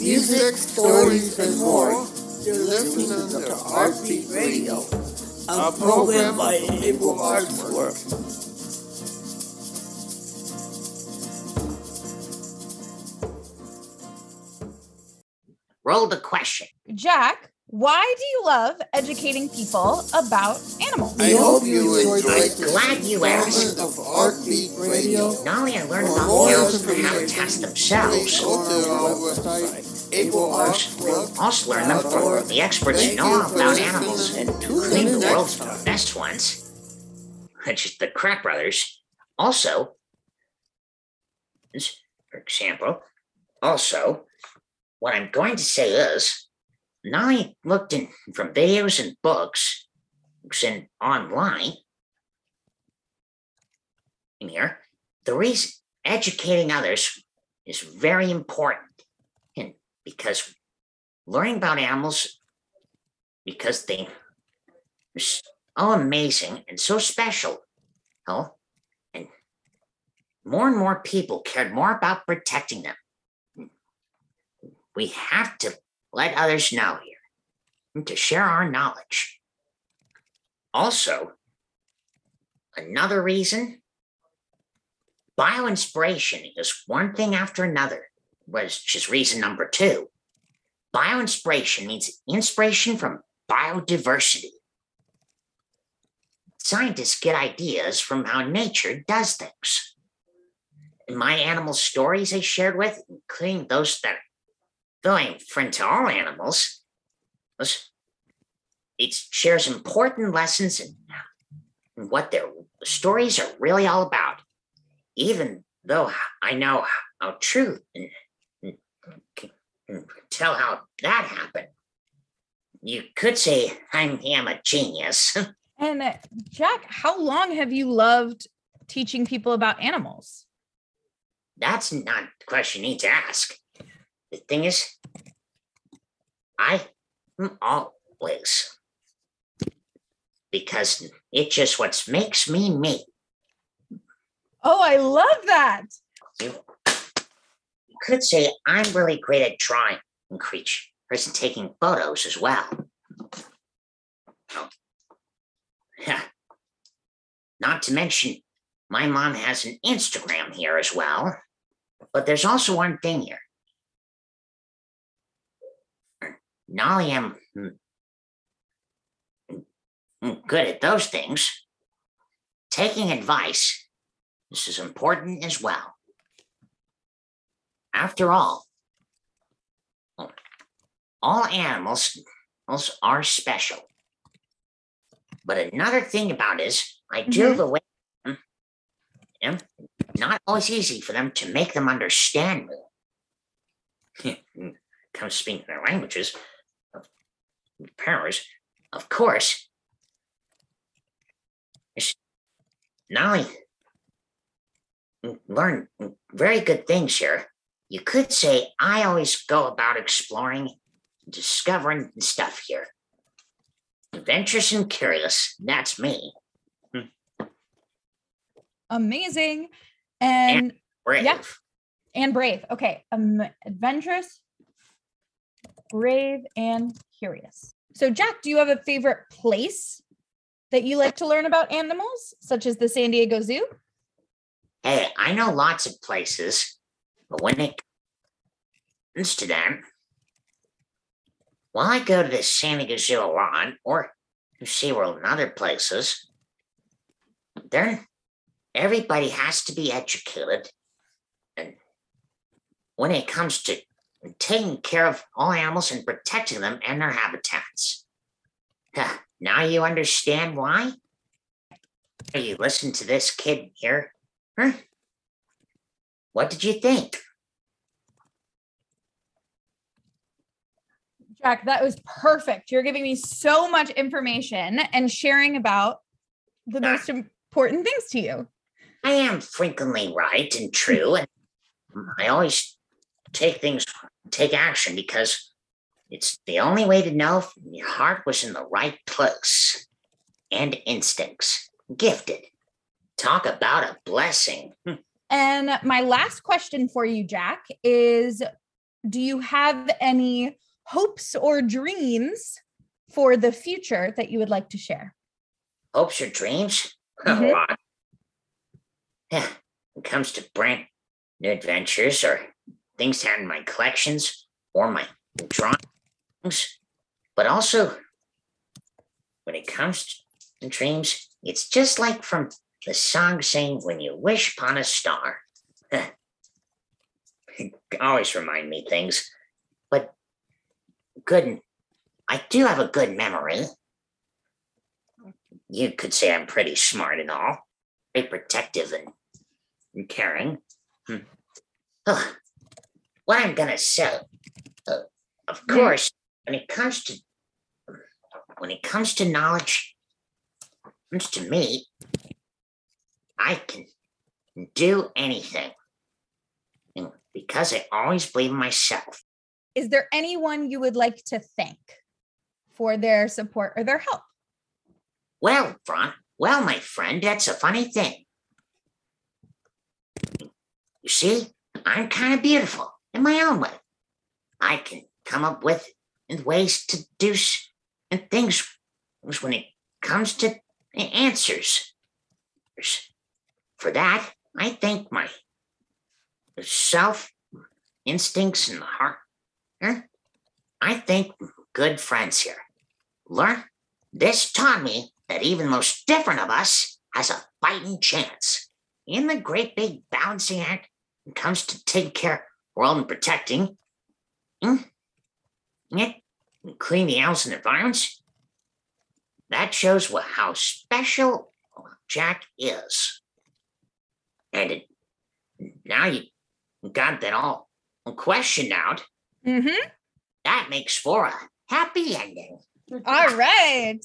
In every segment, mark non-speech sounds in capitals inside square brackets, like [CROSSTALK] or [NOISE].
music, stories, and more. You're listening to Artbeat Radio, a program by Able Arts Work. Roll the question. Jack, why do you love educating people about animals? I hope you enjoyed I'm glad you asked. of Artbeat Radio. Not only I learned For about more the animals and information, habitats Please themselves, also learn them from the experts who know about animals, and including the world's best ones, [LAUGHS] which is the Kratt Brothers. Also, for example, also, what I'm going to say is, not only looked in from videos and books and online in here, the reason educating others is very important. Because learning about animals, because they are so amazing and so special, oh, and more and more people cared more about protecting them. We have to let others know here and to share our knowledge. Also, another reason bioinspiration is one thing after another, which is reason number two. Bioinspiration means inspiration from biodiversity. Scientists get ideas from how nature does things. In my animal stories I shared with, including those that though I'm friend to all animals, was- it shares important lessons in in what their stories are really all about. Even though I know how true and, and can- can tell how that happened, you could say I'm, a genius. [LAUGHS] And uh, Jack, how long have you loved teaching people about animals? That's not the question you need to ask. The thing is, I am always because it's just what makes me me. Oh, I love that. You could say I'm really great at drawing and creatures and taking photos as well. Oh. Yeah. [LAUGHS] Not to mention, my mom has an Instagram here as well. But there's also one thing here. Not only am mm, mm, good at those things, taking advice this is important as well. After all, all animals are special. But another thing about is I do mm-hmm. the way um, them, and not always easy for them to make them understand me. [LAUGHS] Come speaking their languages of powers, of course. it's Not only mm, learn mm, very good things here. You could say I always go about exploring, discovering stuff here. Adventurous and curious, that's me. Amazing. And Brave. Yeah. and brave. Okay. Um adventurous, brave, and curious. So Jack, do you have a favorite place that you like to learn about animals, such as the San Diego Zoo? Hey, I know lots of places, but when it comes to them, while I go to the San Diego Zoo a lot, or SeaWorld and other places, then everybody has to be educated. And when it comes to taking care of all animals and protecting them and their habitats. Now you understand why? You listen to this kid here Huh? What did you think? Jack, that was perfect. You're giving me so much information and sharing about the most important things to you. I am frequently right and true, and I always take things, take action because it's the only way to know if your heart was in the right place and instincts. Gifted. Talk about a blessing. Hmm. And my last question for you, Jack, is do you have any hopes or dreams for the future that you would like to share? Hopes or dreams? Mhm. A lot. Yeah, when it comes to brand new adventures or things down in my collections or my drawings, but also when it comes to dreams, it's just like from the song saying, When you wish upon a star. [LAUGHS] Always remind me things, but good. I do have a good memory. You could say I'm pretty smart and all, very protective and, and caring. Hmm. Ugh. what I'm gonna say, uh, of course, when it comes to when it comes to knowledge, comes to me, I can do anything. And because I always believe in myself. Is there anyone you would like to thank for their support or their help? Well, Fron, well, my friend, that's a funny thing. You see, I'm kind of beautiful in my own way. I can come up with ways to do and things when it comes to answers. For that, I thank my self instincts and heart. Huh? I thank good friends here. Learn this taught me that even the most different of us has a fighting chance. In the great big balancing act, when it comes to taking care world and protecting hmm, including the animals and environments, that shows what how special Jack is. And it, now you got that all questioned out. Mm-hmm. That makes for a happy ending. All right.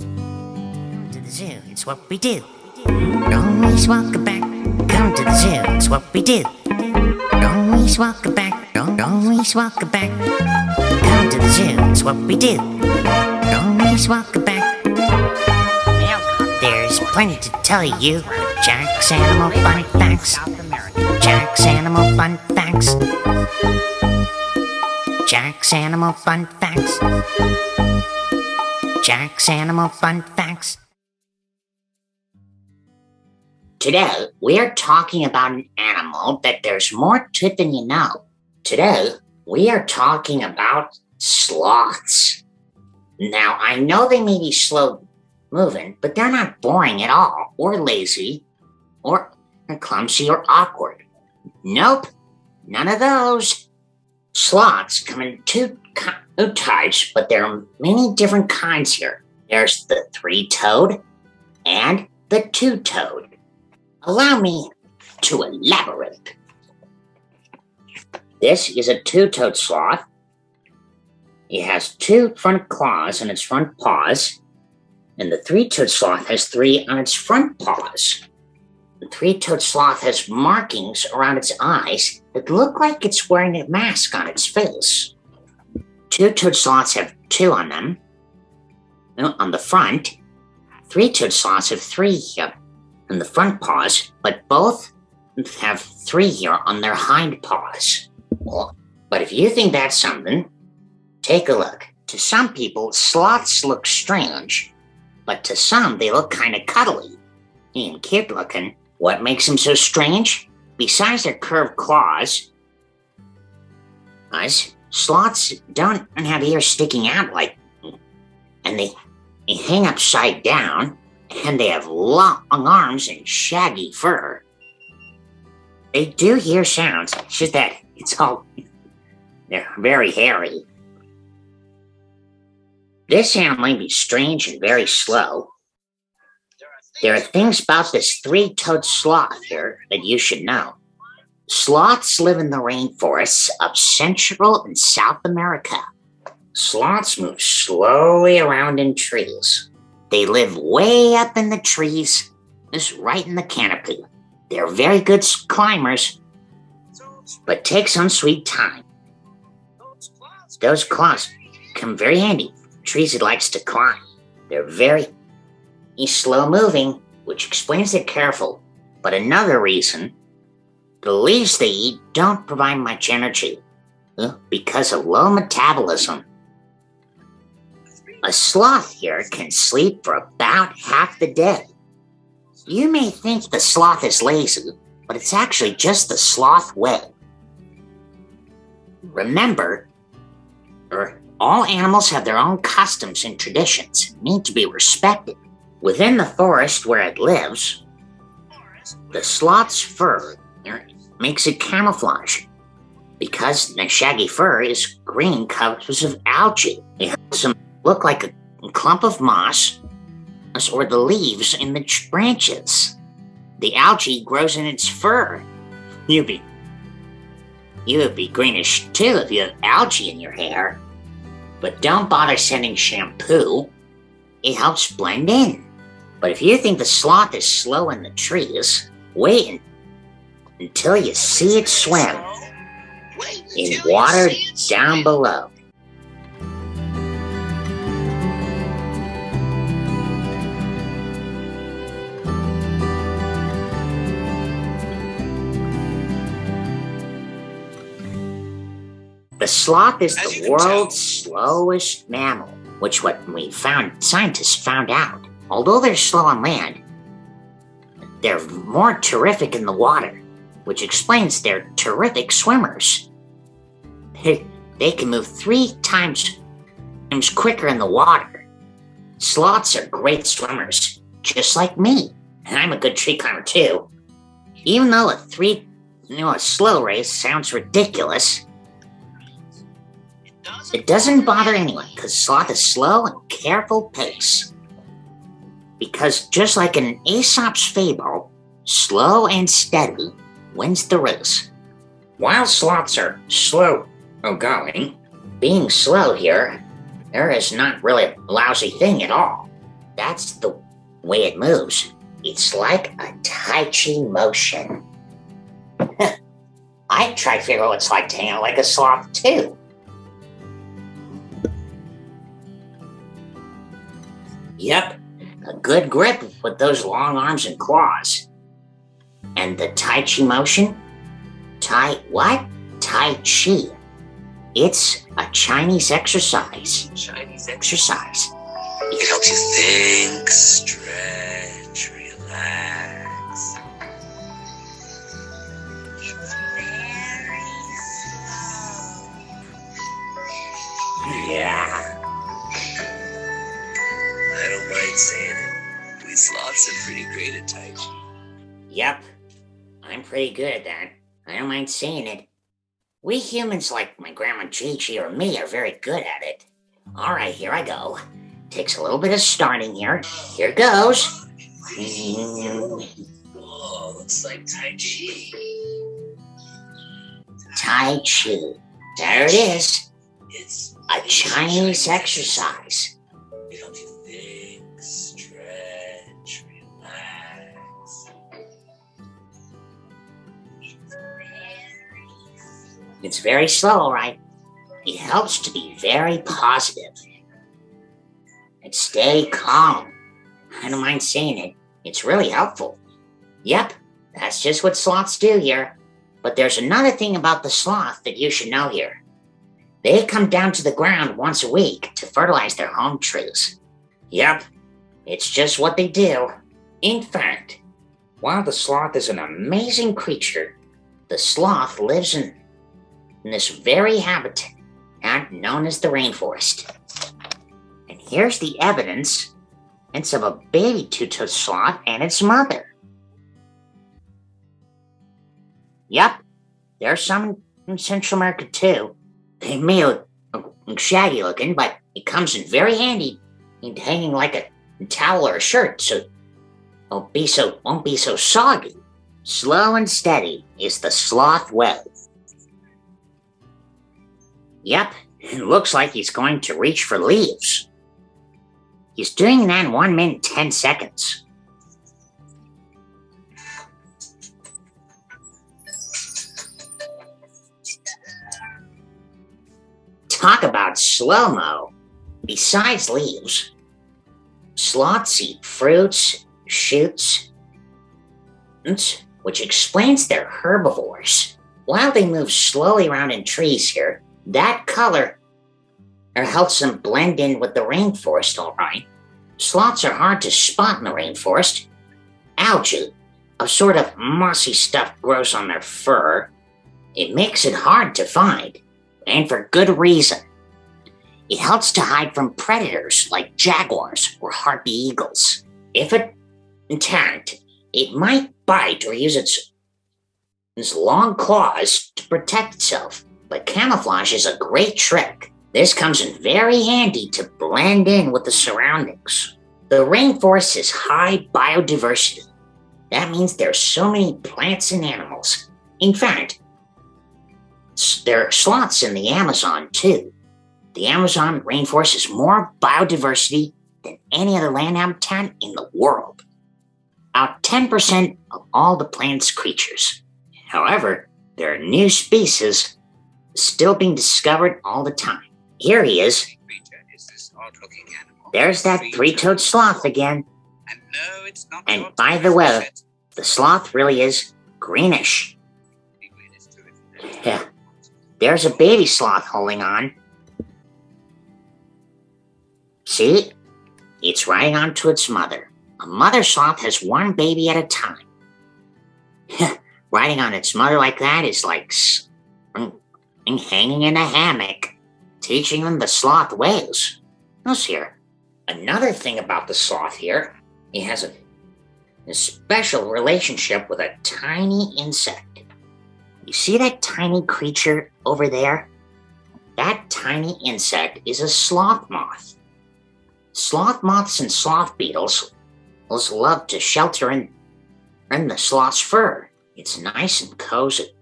Come to the zoo, it's what we do. Always welcome back. Come to the zoo, it's what we do. Always welcome back. Always welcome back. Come to the zoo, it's what we do. Always welcome back. There's plenty to tell you. Jack's animal fun facts. Jack's animal fun facts. Jack's animal fun facts. Jack's Animal Fun Facts. Today, we're talking about an animal that there's more to than you know. Today, we are talking about sloths. Now, I know they may be slow moving, but they're not boring at all, or lazy, or clumsy, or awkward. Nope, none of those. Sloths come in two types, but there are many different kinds here. There's the three toed and the two toed. Allow me to elaborate. This is a two toed sloth. It has two front claws on its front paws, and the three toed sloth has three on its front paws. The three toed sloth has markings around its eyes that look like it's wearing a mask on its face. Two toed sloths have two on them on the front. Three toed sloths have three here on the front paws, but both have three here on their hind paws. Well, but if you think that's something, take a look. To some people, sloths look strange, but to some, they look kind of cuddly and cute looking. What makes them so strange? Besides their curved claws, us sloths don't have ears sticking out like, and they, they hang upside down, and they have long arms and shaggy fur. They do hear sounds, it's just that it's all they're very hairy. This animal may be strange and very slow. There are things about this three toed sloth here that you should know. Sloths live in the rainforests of Central and South America. Sloths move slowly around in trees. They live way up in the trees, just right in the canopy. They're very good climbers, but take some sweet time. Those claws come very handy. Trees it likes to climb. They're very slow moving, which explains they're careful, But another reason the leaves they eat don't provide much energy because of low metabolism. A sloth here can sleep for about half the day. You may think the sloth is lazy, but it's actually just the sloth way. Remember, er, all animals have their own customs and traditions and need to be respected. Within the forest where it lives, the sloth's fur makes it camouflage. Because the shaggy fur is green covers of algae. It helps them look like a clump of moss or the leaves in the branches. The algae grows in its fur. You'd be you would be greenish too if you have algae in your hair. But don't bother sending shampoo. It helps blend in. But if you think the sloth is slow in the trees, wait until you see it swim in water down below. The sloth is the world's slowest mammal, which what we found scientists found out. Although they're slow on land, they're more terrific in the water, which explains they're terrific swimmers. They, they can move three times, times quicker in the water. Sloths are great swimmers, just like me, and I'm a good tree climber too. Even though a three, you know, a slow race sounds ridiculous, it doesn't bother anyone because sloth is slow and careful pace. Because just like in Aesop's fable, slow and steady wins the race. While sloths are slow oh going, being slow here, there is not really a lousy thing at all. That's the way it moves. It's like a Tai Chi motion. [LAUGHS] I try to figure out what it's like to out like a sloth too. Yep, a good grip with those long arms and claws. And the Tai Chi motion? Tai what? Tai Chi. It's a Chinese exercise. Chinese exercise. It helps you think, stretch, relax. It's very slow. Yeah. Are pretty great at Tai Chi. Yep. I'm pretty good at that. I don't mind saying it. We humans, like my grandma Gigi or me, are very good at it. All right, here I go. Takes a little bit of starting here. Here goes. Oh, looks like Tai Chi. Tai Chi. There it is. It's A Chinese exercise. It's very slow, right? It helps to be very positive and stay calm. I don't mind saying it. It's really helpful. Yep, that's just what sloths do here. But there's another thing about the sloth that you should know here. They come down to the ground once a week to fertilize their home trees. Yep, it's just what they do. In fact, while the sloth is an amazing creature, the sloth lives in in this very habitat known as the rainforest. And here's the evidence it's of a baby two-toed sloth and its mother. Yep, there's some in Central America too. They may look shaggy looking, but it comes in very handy in hanging like a towel or a shirt, so won't be so won't be so soggy. Slow and steady is the sloth way. Yep, it looks like he's going to reach for leaves. He's doing that in 1 minute 10 seconds. Talk about slow mo. Besides leaves, sloths eat fruits, shoots, which explains they're herbivores. While they move slowly around in trees here, that color or helps them blend in with the rainforest, all right. Sloths are hard to spot in the rainforest. Algae, a sort of mossy stuff, grows on their fur. It makes it hard to find, and for good reason. It helps to hide from predators like jaguars or harpy eagles. If it intact, it might bite or use its, its long claws to protect itself. But camouflage is a great trick. This comes in very handy to blend in with the surroundings. The rainforest is high biodiversity. That means there's so many plants and animals. In fact, there are sloths in the Amazon too. The Amazon rainforest is more biodiversity than any other land habitat in the world. About 10% of all the plant's creatures. However, there are new species still being discovered all the time. Here he is. There's that three toed sloth again. And by the way, the sloth really is greenish. Yeah. There's a baby sloth holding on. See? It's riding onto its mother. A mother sloth has one baby at a time. [LAUGHS] riding on its mother like that is like and hanging in a hammock, teaching them the sloth ways. Let's here. Another thing about the sloth here, he has a, a special relationship with a tiny insect. You see that tiny creature over there? That tiny insect is a sloth moth. Sloth moths and sloth beetles love to shelter in, in the sloth's fur. It's nice and cozy.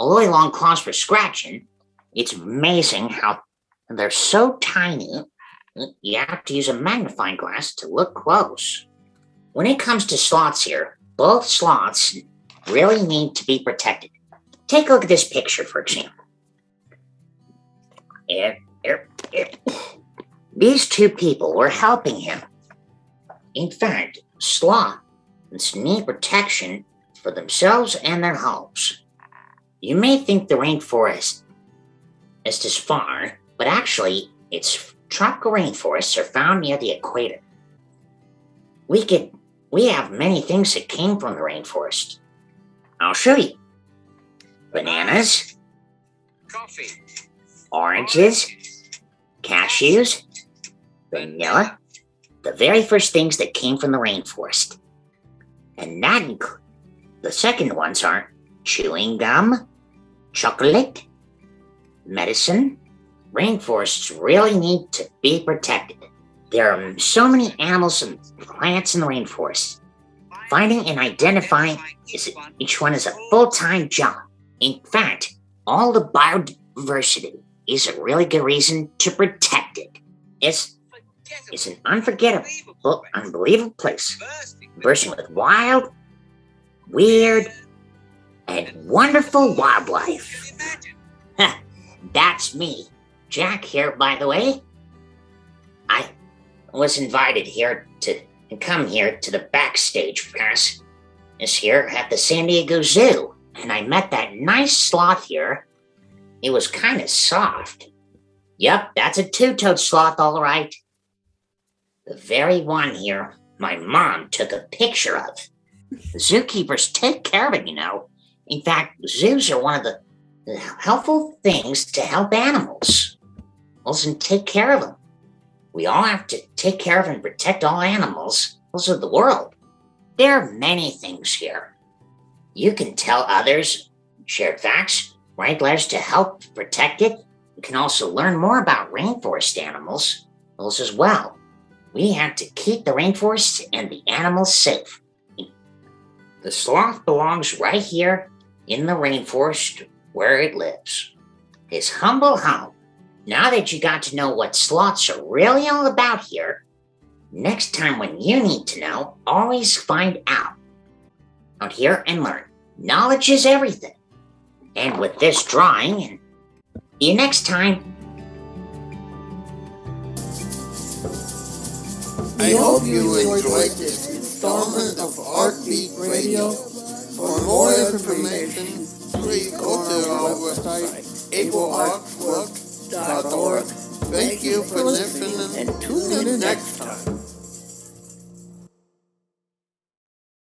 They long claws for scratching, it's amazing how they're so tiny, you have to use a magnifying glass to look close. When it comes to sloths here, both sloths really need to be protected. Take a look at this picture, for example. Here, here, here. These two people were helping him. In fact, sloths need protection for themselves and their homes. You may think the rainforest is this far, but actually, its tropical rainforests are found near the equator. We could we have many things that came from the rainforest. I'll show you. Bananas, Coffee. oranges, cashews, vanilla, the very first things that came from the rainforest. And that inc- the second ones are chewing gum, chocolate, medicine. Rainforests really need to be protected. There are so many animals and plants in the rainforest. Finding and identifying is each one is a full-time job. In fact, all the biodiversity is a really good reason to protect it. It's it's an unforgettable, unbelievable place, bursting with wild, weird, and wonderful wildlife. [LAUGHS] That's me, Jack here, by the way. I was invited here to come here to the backstage pass is here at the San Diego Zoo, and I met that nice sloth here. It was kind of soft. Yep, that's a two-toed sloth, all right. The very one here my mom took a picture of. The Zookeepers take care of it, you know. In fact, zoos are one of the helpful things to help animals. Also, take care of them. We all have to take care of and protect all animals, also the world. There are many things here. You can tell others, share facts, write letters to help protect it. You can also learn more about rainforest animals those as well. We have to keep the rainforest and the animals safe. The sloth belongs right here in the rainforest where it lives. His humble home. Now that you got to know what sloths are really all about here, next time when you need to know, always find out. Out here and learn. Knowledge is everything. And with this drawing, and see you next time. I hope you enjoyed this installment of Artbeat Radio. For more information, please go to our website, ableartwork.org. Thank you for listening and tune in next time.